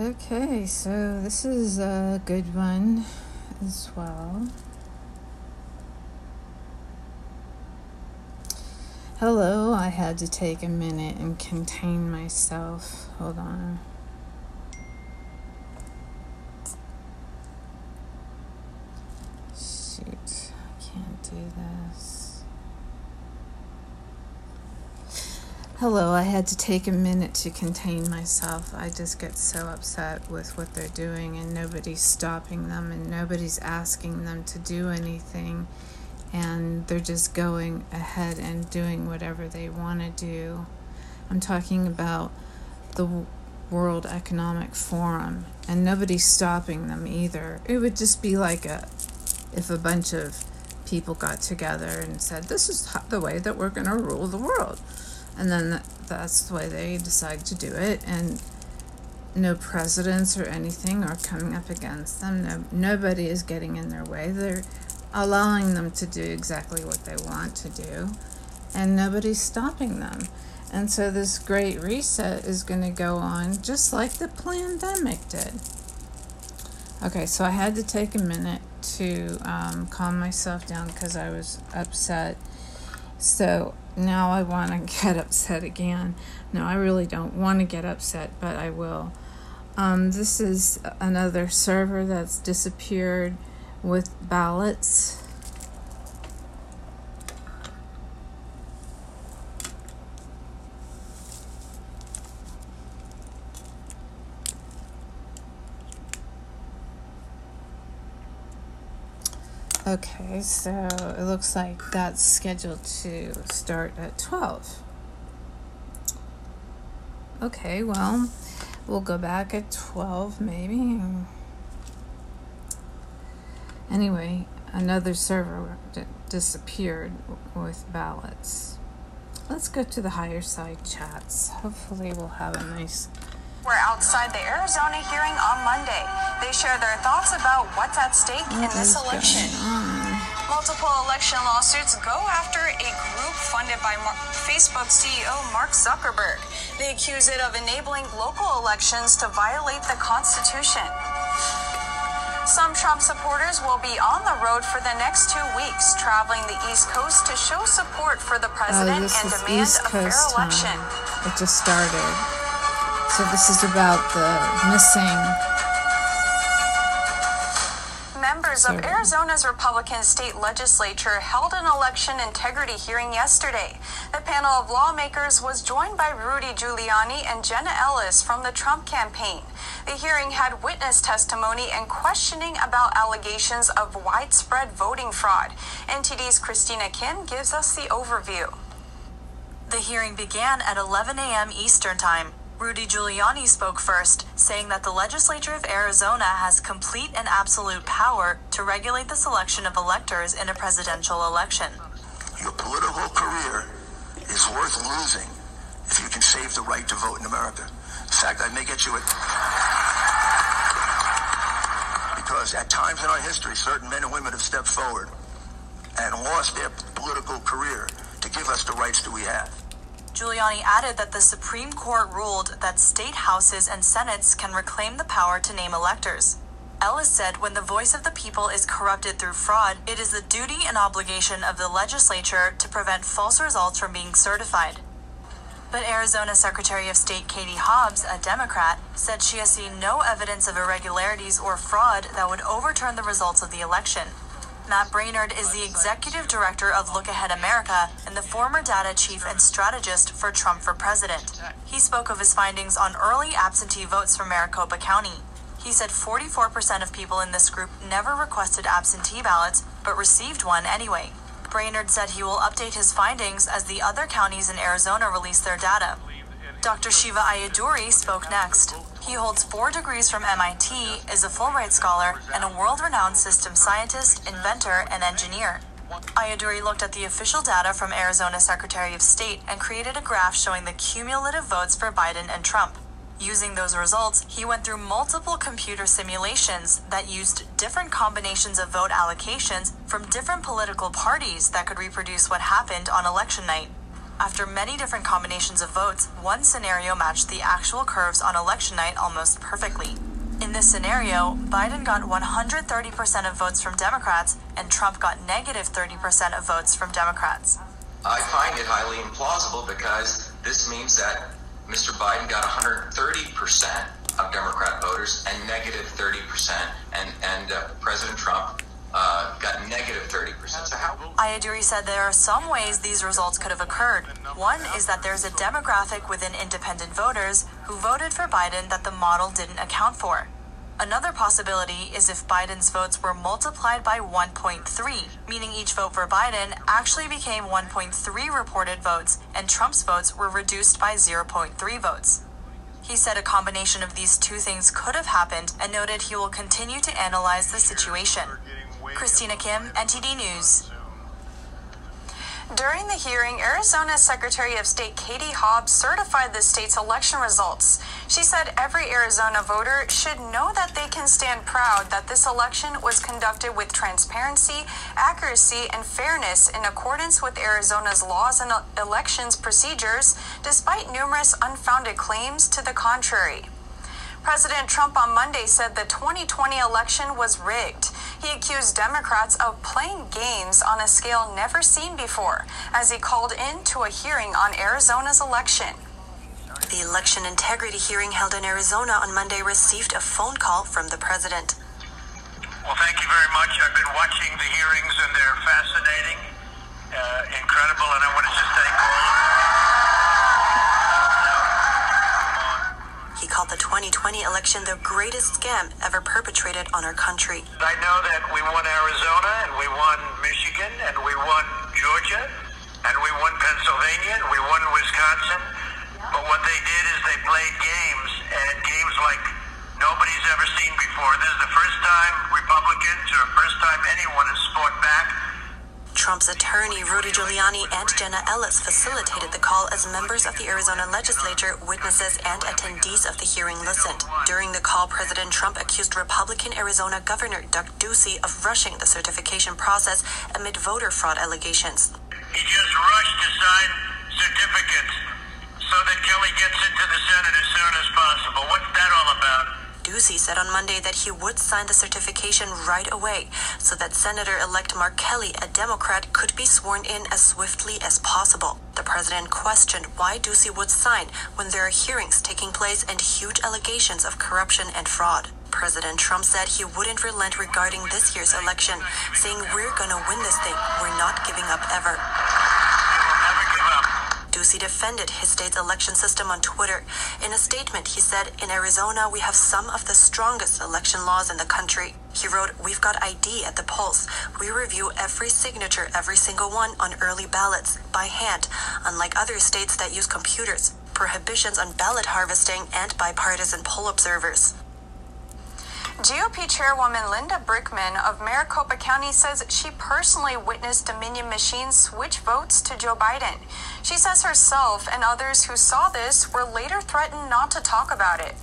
Okay, so this is a good one as well. Hello, I had to take a minute and contain myself. Hold on. Shoot, I can't do this. Hello, I had to take a minute to contain myself. I just get so upset with what they're doing, and nobody's stopping them, and nobody's asking them to do anything, and they're just going ahead and doing whatever they want to do. I'm talking about the World Economic Forum, and nobody's stopping them either. It would just be like a if a bunch of people got together and said, This is the way that we're going to rule the world. And then that's the way they decide to do it. And no presidents or anything are coming up against them. No, nobody is getting in their way. They're allowing them to do exactly what they want to do. And nobody's stopping them. And so this great reset is going to go on just like the pandemic did. Okay, so I had to take a minute to um, calm myself down because I was upset. So now I want to get upset again. No, I really don't want to get upset, but I will. Um, this is another server that's disappeared with ballots. Okay, so it looks like that's scheduled to start at 12. Okay, well, we'll go back at 12 maybe. Anyway, another server d- disappeared with ballots. Let's go to the higher side chats. Hopefully, we'll have a nice were outside the Arizona hearing on Monday. They share their thoughts about what's at stake in this election. Multiple election lawsuits go after a group funded by Mar- Facebook CEO Mark Zuckerberg. They accuse it of enabling local elections to violate the Constitution. Some Trump supporters will be on the road for the next two weeks, traveling the East Coast to show support for the president oh, and demand a fair election. Time. It just started. So this is about the missing. Members of Arizona's Republican state legislature held an election integrity hearing yesterday. The panel of lawmakers was joined by Rudy Giuliani and Jenna Ellis from the Trump campaign. The hearing had witness testimony and questioning about allegations of widespread voting fraud. NTD's Christina Kim gives us the overview. The hearing began at 11 a.m. Eastern Time. Rudy Giuliani spoke first, saying that the legislature of Arizona has complete and absolute power to regulate the selection of electors in a presidential election. Your political career is worth losing if you can save the right to vote in America. In fact, I may get you it. Because at times in our history, certain men and women have stepped forward and lost their political career to give us the rights that we have. Giuliani added that the Supreme Court ruled that state houses and senates can reclaim the power to name electors. Ellis said when the voice of the people is corrupted through fraud, it is the duty and obligation of the legislature to prevent false results from being certified. But Arizona Secretary of State Katie Hobbs, a Democrat, said she has seen no evidence of irregularities or fraud that would overturn the results of the election. Matt Braynard is the executive director of Look Ahead America and the former data chief and strategist for Trump for President. He spoke of his findings on early absentee votes from Maricopa County. He said 44% of people in this group never requested absentee ballots, but received one anyway. Brainerd said he will update his findings as the other counties in Arizona release their data. Dr. Shiva Ayyadurai spoke next. He holds four degrees from MIT, is a Fulbright scholar, and a world renowned system scientist, inventor, and engineer. Ayyadurai looked at the official data from Arizona Secretary of State and created a graph showing the cumulative votes for Biden and Trump. Using those results, he went through multiple computer simulations that used different combinations of vote allocations from different political parties that could reproduce what happened on election night. After many different combinations of votes, one scenario matched the actual curves on election night almost perfectly. In this scenario, Biden got 130% of votes from Democrats and Trump got negative 30% of votes from Democrats. I find it highly implausible because this means that Mr. Biden got 130% of Democrat voters and negative 30%, and, and uh, President Trump uh, got negative 30%. So how? Ayyadurai said there are some ways these results could have occurred. One is that there's a demographic within independent voters who voted for Biden that the model didn't account for. Another possibility is if Biden's votes were multiplied by 1.3, meaning each vote for Biden actually became 1.3 reported votes and Trump's votes were reduced by 0.3 votes. He said a combination of these two things could have happened and noted he will continue to analyze the situation. Christina Kim, NTD News. During the hearing, Arizona Secretary of State Katie Hobbs certified the state's election results. She said every Arizona voter should know that they can stand proud that this election was conducted with transparency, accuracy, and fairness in accordance with Arizona's laws and elections procedures, despite numerous unfounded claims to the contrary. President Trump on Monday said the 2020 election was rigged. He accused Democrats of playing games on a scale never seen before as he called in to a hearing on Arizona's election. The election integrity hearing held in Arizona on Monday received a phone call from the president. Well, thank you very much. I've been watching the hearings and they're fascinating, uh, incredible, and I want to just thank election the greatest scam ever perpetrated on our country. I know that we won Arizona and we won Michigan and we won Georgia and we won Pennsylvania and we won Wisconsin. But what they did is they played games and games like nobody's ever seen before. This is the first time Republicans or first time anyone has fought back Trump's attorney, Rudy Giuliani, and Jenna Ellis facilitated the call as members of the Arizona legislature, witnesses, and attendees of the hearing listened. During the call, President Trump accused Republican Arizona Governor Doug Ducey of rushing the certification process amid voter fraud allegations. He just rushed to sign certificates so that Kelly gets into the Senate as soon as possible. What's that all about? Ducey said on Monday that he would sign the certification right away so that Senator elect Mark Kelly, a Democrat, could be sworn in as swiftly as possible. The president questioned why Ducey would sign when there are hearings taking place and huge allegations of corruption and fraud. President Trump said he wouldn't relent regarding this year's election, saying, We're gonna win this thing. We're not giving up ever. Ducey defended his state's election system on Twitter. In a statement, he said, In Arizona, we have some of the strongest election laws in the country. He wrote, We've got ID at the polls. We review every signature, every single one, on early ballots, by hand, unlike other states that use computers. Prohibitions on ballot harvesting and bipartisan poll observers. GOP Chairwoman Linda Brickman of Maricopa County says she personally witnessed Dominion machines switch votes to Joe Biden. She says herself and others who saw this were later threatened not to talk about it.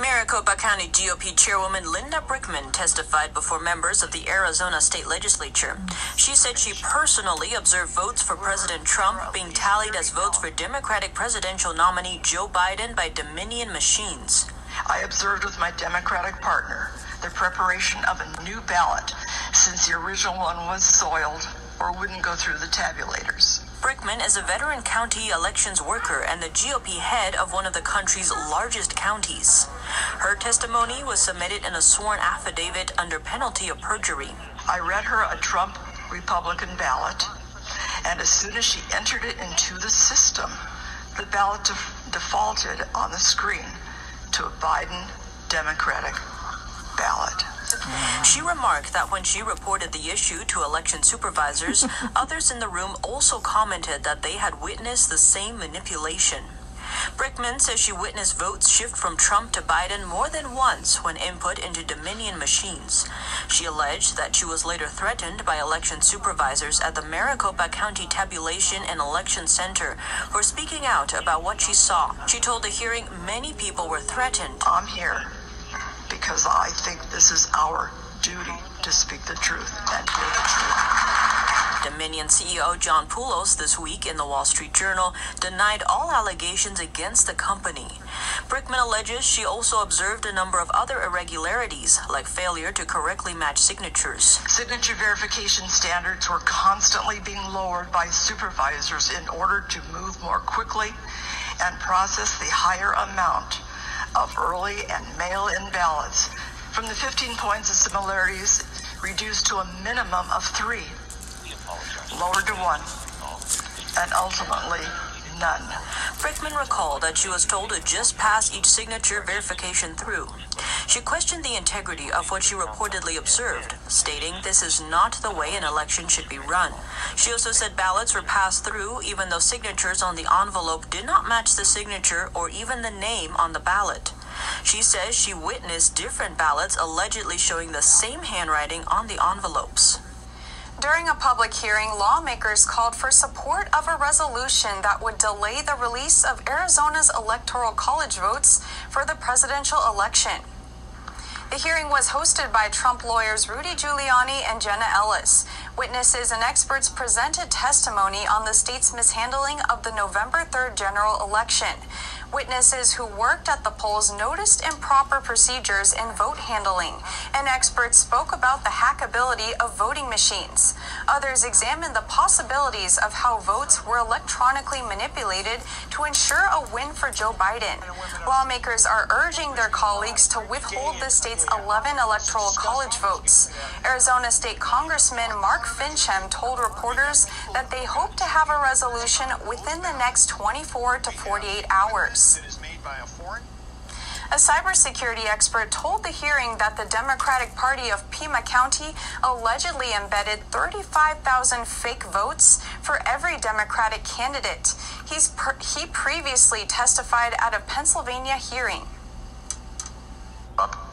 Maricopa County GOP Chairwoman Linda Brickman testified before members of the Arizona State Legislature. She said she personally observed votes for President Trump being tallied as votes for Democratic presidential nominee Joe Biden by Dominion machines. I observed with my Democratic partner the preparation of a new ballot since the original one was soiled or wouldn't go through the tabulators. Brickman is a veteran county elections worker and the GOP head of one of the country's largest counties. Her testimony was submitted in a sworn affidavit under penalty of perjury. I read her a Trump Republican ballot, and as soon as she entered it into the system, the ballot def- defaulted on the screen to a Biden Democratic ballot. She remarked that when she reported the issue to election supervisors, others in the room also commented that they had witnessed the same manipulation. Brickman says she witnessed votes shift from Trump to Biden more than once when input into Dominion machines. She alleged that she was later threatened by election supervisors at the Maricopa County Tabulation and Election Center for speaking out about what she saw. She told the hearing many people were threatened. I'm here because I think this is our duty to speak the truth and hear the truth. Dominion CEO John Poulos this week in the Wall Street Journal denied all allegations against the company. Brickman alleges she also observed a number of other irregularities, like failure to correctly match signatures. Signature verification standards were constantly being lowered by supervisors in order to move more quickly and process the higher amount of early and mail in ballots from the 15 points of similarities reduced to a minimum of three, lowered to one, and ultimately none. Brickman recalled that she was told to just pass each signature verification through. She questioned the integrity of what she reportedly observed, stating this is not the way an election should be run. She also said ballots were passed through even though signatures on the envelope did not match the signature or even the name on the ballot. She says she witnessed different ballots allegedly showing the same handwriting on the envelopes. During a public hearing, lawmakers called for support of a resolution that would delay the release of Arizona's electoral college votes for the presidential election. The hearing was hosted by Trump lawyers Rudy Giuliani and Jenna Ellis. Witnesses and experts presented testimony on the state's mishandling of the November 3rd general election. Witnesses who worked at the polls noticed improper procedures in vote handling, and experts spoke about the hackability of voting machines. Others examined the possibilities of how votes were electronically manipulated to ensure a win for Joe Biden. Lawmakers are urging their colleagues to withhold the state's 11 electoral college votes. Arizona State Congressman Mark Finchem told reporters that they hope to have a resolution within the next 24 to 48 hours. A cybersecurity expert told the hearing that the Democratic Party of Pima County allegedly embedded 35,000 fake votes for every Democratic candidate. He's per- he previously testified at a Pennsylvania hearing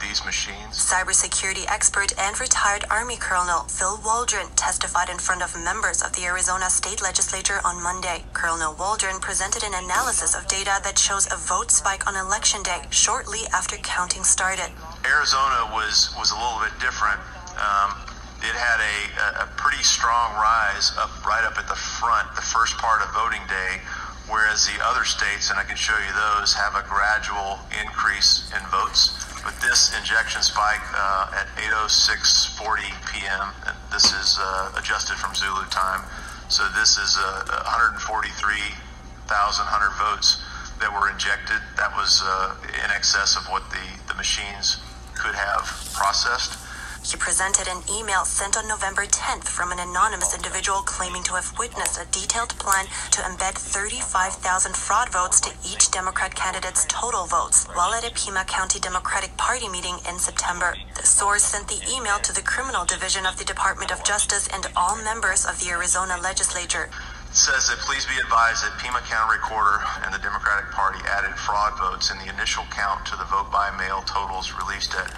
these machines. Cybersecurity expert and retired Army Colonel Phil Waldron testified in front of members of the Arizona State Legislature on Monday. Colonel Waldron presented an analysis of data that shows a vote spike on election day shortly after counting started. Arizona was was a little bit different. Um, it had a, a pretty strong rise up right up at the front, the first part of voting day, whereas the other states, and I can show you those, have a gradual increase in votes. But this injection spike uh, at 8:06:40 p.m. This is uh, adjusted from Zulu time, so this is uh, 143,100 votes that were injected. That was uh, in excess of what the the machines could have processed. He presented an email sent on November 10th from an anonymous individual claiming to have witnessed a detailed plan to embed 35,000 fraud votes to each Democrat candidate's total votes while at a Pima County Democratic Party meeting in September. The source sent the email to the criminal division of the Department of Justice and all members of the Arizona legislature. Says that please be advised that Pima County Recorder and the Democratic Party added fraud votes in the initial count to the vote by mail totals released at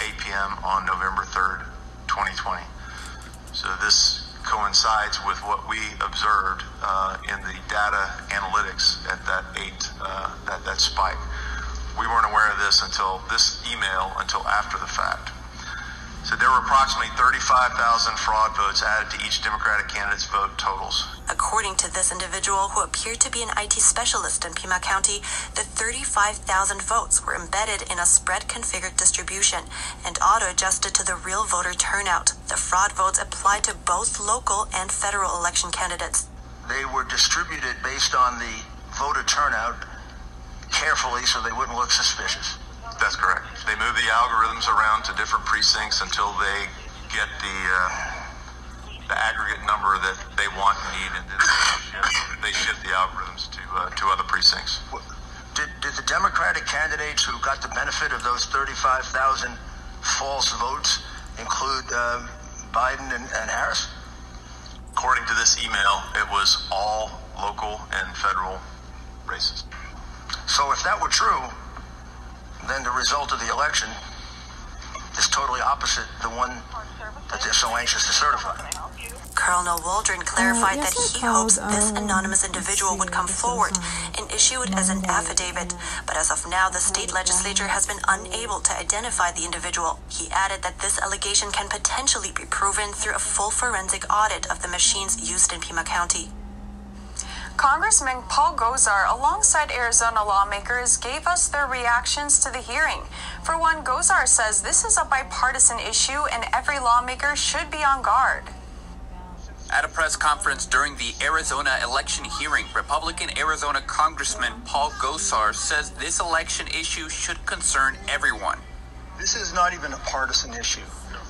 8 p.m. on November 3rd, 2020. So this coincides with what we observed uh, in the data analytics at that eight uh, that that spike. We weren't aware of this until this email until after the fact. So there were approximately 35,000 fraud votes added to each Democratic candidate's vote totals. According to this individual, who appeared to be an IT specialist in Pima County, the 35,000 votes were embedded in a spread configured distribution and auto adjusted to the real voter turnout. The fraud votes applied to both local and federal election candidates. They were distributed based on the voter turnout carefully so they wouldn't look suspicious. That's correct. They move the algorithms around to different precincts until they get the uh, the aggregate number that they want and need, and then they shift, they shift the algorithms to uh, to other precincts. Did, did the Democratic candidates who got the benefit of those 35,000 false votes include uh, Biden and, and Harris? According to this email, it was all local and federal races. So if that were true, then the result of the election is totally opposite the one that they're so anxious to certify. Colonel Waldron clarified Uh, yes, that he called, hopes this um, anonymous individual would come forward and issue it as an affidavit. But as of now, the state legislature has been unable to identify the individual. He added that this allegation can potentially be proven through a full forensic audit of the machines used in Pima County. Congressman Paul Gosar, alongside Arizona lawmakers, gave us their reactions to the hearing. For one, Gosar says this is a bipartisan issue and every lawmaker should be on guard. At a press conference during the Arizona election hearing, Republican Arizona Congressman Paul Gosar says this election issue should concern everyone. This is not even a partisan issue.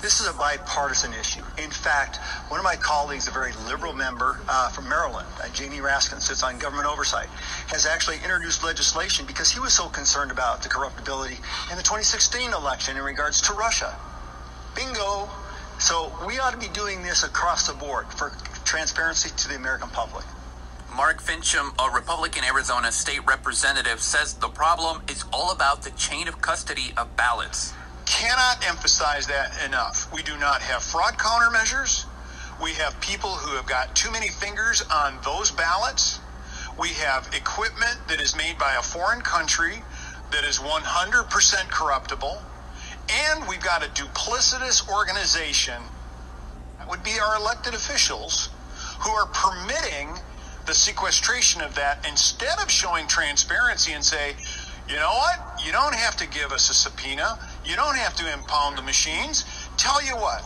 This is a bipartisan issue. In fact, one of my colleagues, a very liberal member uh, from Maryland, uh, Jamie Raskin, sits on government oversight, has actually introduced legislation because he was so concerned about the corruptibility in the 2016 election in regards to Russia. Bingo. So we ought to be doing this across the board for transparency to the American public. Mark Finchem, a Republican Arizona state representative, says the problem is all about the chain of custody of ballots. Cannot emphasize that enough. We do not have fraud countermeasures. We have people who have got too many fingers on those ballots. We have equipment that is made by a foreign country that is 100% corruptible. And we've got a duplicitous organization that would be our elected officials who are permitting the sequestration of that instead of showing transparency and say, you know what? You don't have to give us a subpoena. You don't have to impound the machines. Tell you what,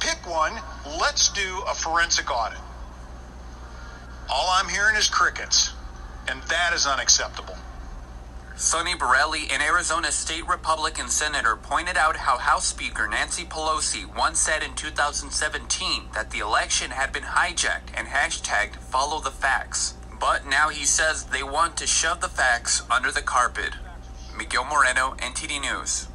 pick one. Let's do a forensic audit. All I'm hearing is crickets, and that is unacceptable. Sonny Borelli, an Arizona state Republican senator, pointed out how House Speaker Nancy Pelosi once said in 2017 that the election had been hijacked and hashtagged follow the facts. But now he says they want to shove the facts under the carpet. Miguel Moreno, NTD News.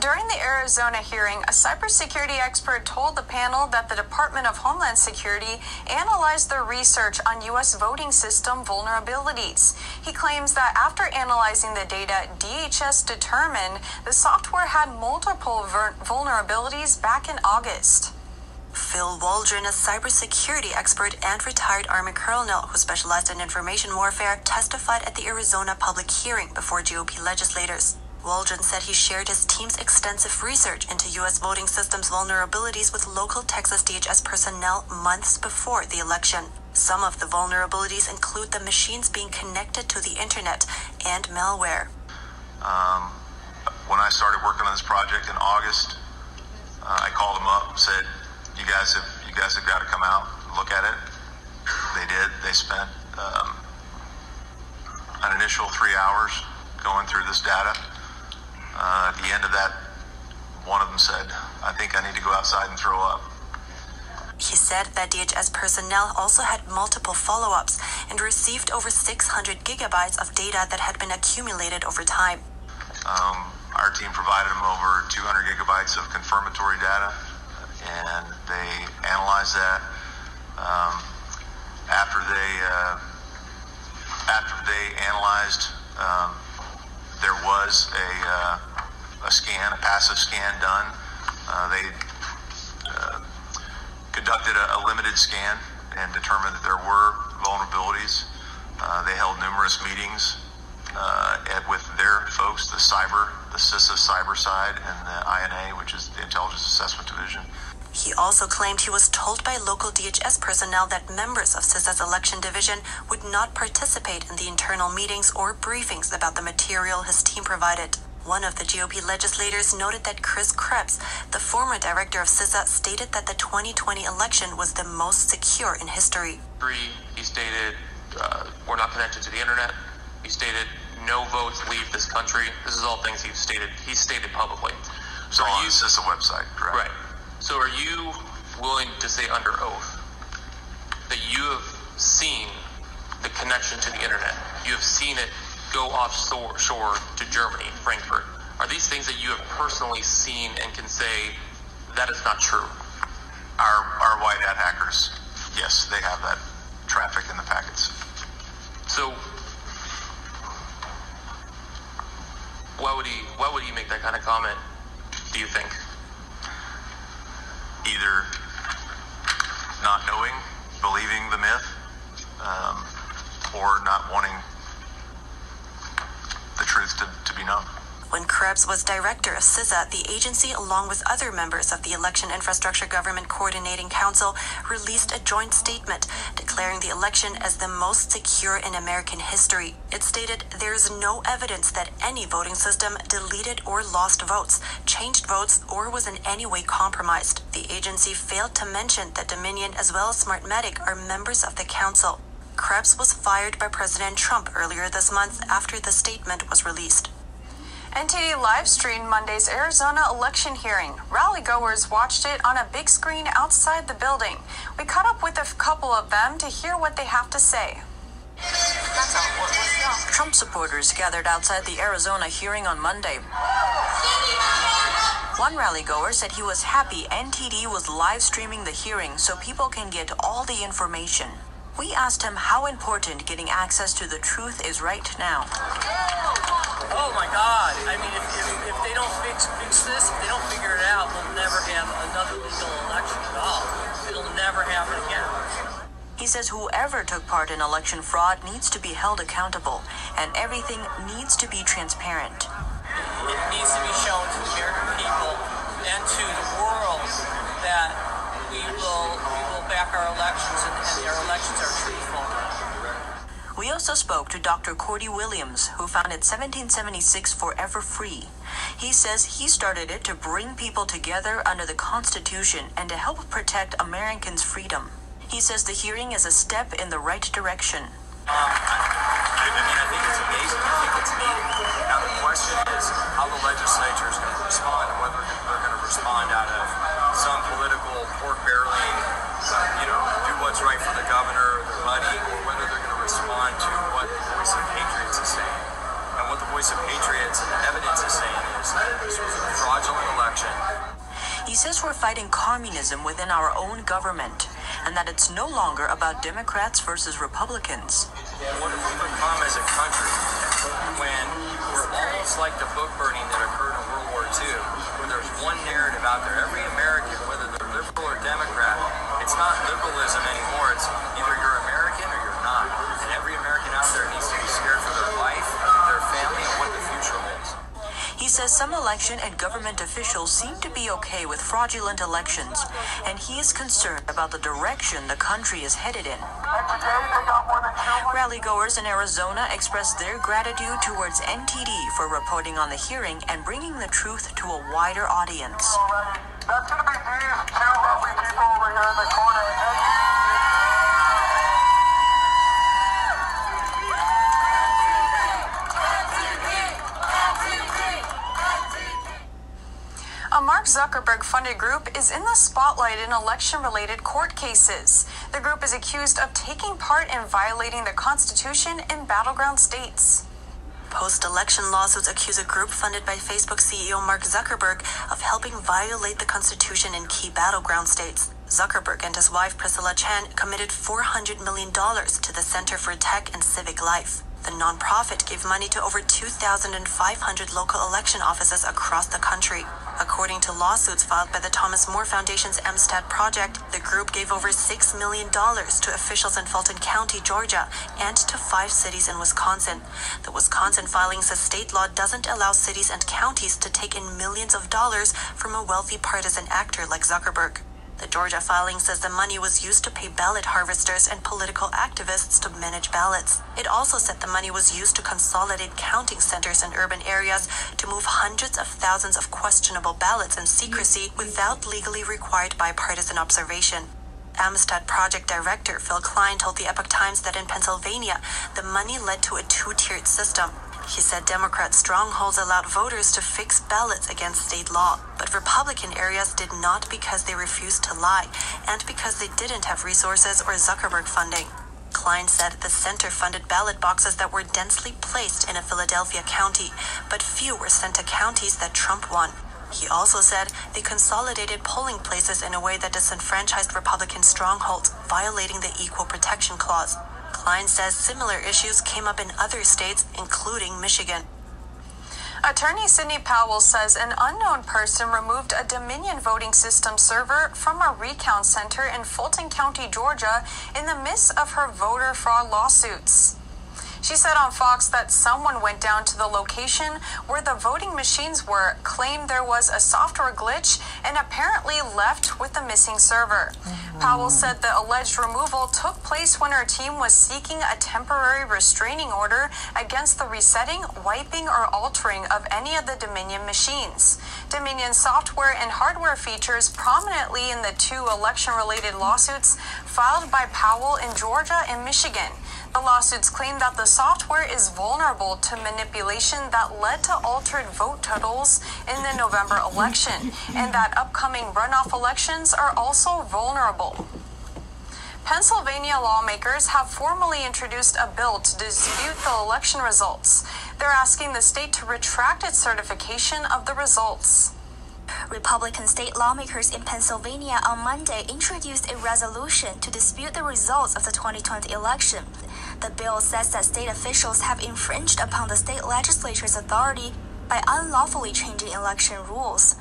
During the Arizona hearing, a cybersecurity expert told the panel that the Department of Homeland Security analyzed their research on U.S. voting system vulnerabilities. He claims that after analyzing the data, DHS determined the software had multiple vulnerabilities back in August. Phil Waldron, a cybersecurity expert and retired Army colonel who specialized in information warfare, testified at the Arizona public hearing before GOP legislators. Waldron said he shared his team's extensive research into U.S. voting systems vulnerabilities with local Texas DHS personnel months before the election. Some of the vulnerabilities include the machines being connected to the internet and malware. Um, when I started working on this project in August, uh, I called them up, and said, "You guys have you guys have got to come out and look at it." They did. They spent um, an initial three hours going through this data. Uh, at the end of that, one of them said, I think I need to go outside and throw up. He said that DHS personnel also had multiple follow ups and received over 600 gigabytes of data that had been accumulated over time. Um, our team provided them over 200 gigabytes of confirmatory data, and they analyzed that. Um, after they uh, after they analyzed um, there was a, uh, a scan, a passive scan done. Uh, they uh, conducted a, a, limited scan and determined that there were vulnerabilities. Uh, they held numerous meetings uh, at, with their folks, the cyber, the CISA cyber side, and the INA, which is the Intelligence Assessment Division. He also claimed he was told by local DHS personnel that members of CISA's election division would not participate in the internal meetings or briefings about the material his team provided. One of the GOP legislators noted that Chris Krebs, the former director of CISA, stated that the 2020 election was the most secure in history. Three, he stated, uh, we're not connected to the internet. He stated, no votes leave this country. This is all things he's stated. He's stated publicly. So on you, CISA website, correct? Right. So are you willing to say under oath that you have seen the connection to the internet? You have seen it go offshore to Germany, Frankfurt. Are these things that you have personally seen and can say that is not true? Our our white hat hackers, yes, they have that traffic in the packets. So why would he why would he make that kind of comment, do you think? Either not knowing, believing the myth, um, or not wanting the truth to, to be known. When Krebs was director of CISA, the agency, along with other members of the Election Infrastructure Government Coordinating Council, released a joint statement declaring the election as the most secure in American history. It stated there is no evidence that any voting system deleted or lost votes, changed votes, or was in any way compromised. The agency failed to mention that Dominion as well as Smartmatic are members of the council. Krebs was fired by President Trump earlier this month after the statement was released. NTD live streamed Monday's Arizona election hearing. Rally goers watched it on a big screen outside the building. We caught up with a couple of them to hear what they have to say. Trump supporters gathered outside the Arizona hearing on Monday. One rally goer said he was happy NTD was live streaming the hearing so people can get all the information. We asked him how important getting access to the truth is right now. Oh my God! I mean, if, if, if they don't fix fix this, if they don't figure it out, we'll never have another legal election at all. It'll never happen again. He says whoever took part in election fraud needs to be held accountable, and everything needs to be transparent. It needs to be shown to the American people and to the world We also spoke to Dr. Cordy Williams, who founded 1776 Forever Free. He says he started it to bring people together under the Constitution and to help protect Americans' freedom. He says the hearing is a step in the right direction. Um, I, mean, I think it's amazing. I think it's needed. Now the question is how the legislature is going to respond whether they're going to respond out of some political pork barreling, you know, do what's right for the governor, their buddy, or whether they're going to respond to what the voice of patriots is saying. And what the voice of patriots and the evidence is saying is that this was a fraudulent election. He says we're fighting communism within our own government and that it's no longer about Democrats versus Republicans. What if we become as a country when we're almost like the book burning that occurred in World War II, where there's one narrative out there. Every American, whether they're liberal or Democrat, it's not liberalism anymore. It's either you're American or you're not. And every American out there needs to be scared for their life, their family, and what the future holds. He says some election and government officials seem to be okay with fraudulent elections, and he is concerned about the direction the country is headed in. Rallygoers in Arizona expressed their gratitude towards NTD for reporting on the hearing and bringing the truth to a wider audience. Mark Zuckerberg funded group is in the spotlight in election related court cases. The group is accused of taking part in violating the Constitution in battleground states. Post election lawsuits accuse a group funded by Facebook CEO Mark Zuckerberg of helping violate the Constitution in key battleground states. Zuckerberg and his wife Priscilla Chan committed $400 million to the Center for Tech and Civic Life. The nonprofit gave money to over 2,500 local election offices across the country. According to lawsuits filed by the Thomas More Foundation's Amistad project, the group gave over $6 million to officials in Fulton County, Georgia, and to five cities in Wisconsin. The Wisconsin filing says state law doesn't allow cities and counties to take in millions of dollars from a wealthy partisan actor like Zuckerberg. The Georgia filing says the money was used to pay ballot harvesters and political activists to manage ballots. It also said the money was used to consolidate counting centers in urban areas to move hundreds of thousands of questionable ballots in secrecy without legally required bipartisan observation. Amistad project director Phill Kline told the Epoch Times that in Pennsylvania, the money led to a two tiered system. He said Democrat strongholds allowed voters to fix ballots against state law, but Republican areas did not because they refused to lie and because they didn't have resources or Zuckerberg funding. Kline said the center funded ballot boxes that were densely placed in a Philadelphia county, but few were sent to counties that Trump won. He also said they consolidated polling places in a way that disenfranchised Republican strongholds, violating the Equal Protection Clause. Kline says similar issues came up in other states, including Michigan. Attorney Sidney Powell says an unknown person removed a Dominion voting system server from a recount center in Fulton County, Georgia, in the midst of her voter fraud lawsuits. She said on Fox that someone went down to the location where the voting machines were, claimed there was a software glitch, and apparently left with the missing server. Mm-hmm. Powell said the alleged removal took place when her team was seeking a temporary restraining order against the resetting, wiping, or altering of any of the Dominion machines. Dominion software and hardware features prominently in the two election related lawsuits filed by Powell in Georgia and Michigan. The lawsuits claim that the software is vulnerable to manipulation that led to altered vote totals in the November election, and that upcoming runoff elections are also vulnerable. Pennsylvania lawmakers have formally introduced a bill to dispute the election results. They're asking the state to retract its certification of the results. Republican state lawmakers in Pennsylvania on Monday introduced a resolution to dispute the results of the 2020 election. The bill says that state officials have infringed upon the state legislature's authority by unlawfully changing election rules.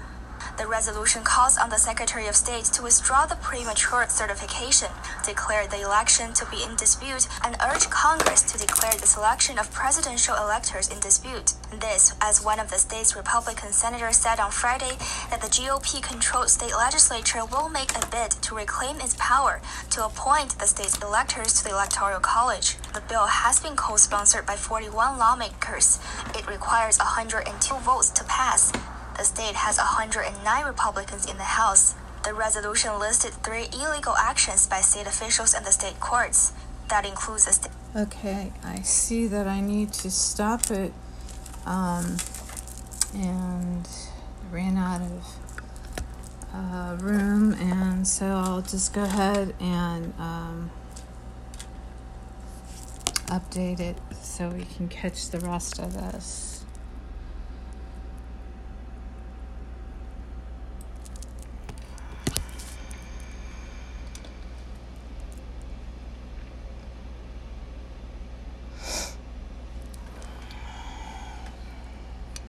The resolution calls on the Secretary of State to withdraw the premature certification, declare the election to be in dispute, and urge Congress to declare the selection of presidential electors in dispute. This, as one of the state's Republican senators said on Friday that the GOP controlled state legislature will make a bid to reclaim its power to appoint the state's electors to the Electoral College. The bill has been co sponsored by 41 lawmakers. It requires 102 votes to pass. The state has 109 Republicans in the House. The resolution listed three illegal actions by state officials and the state courts. That includes the state. Okay, I see that I need to stop it. Um, and ran out of uh, room, and so I'll just go ahead and um, update it so we can catch the rest of this.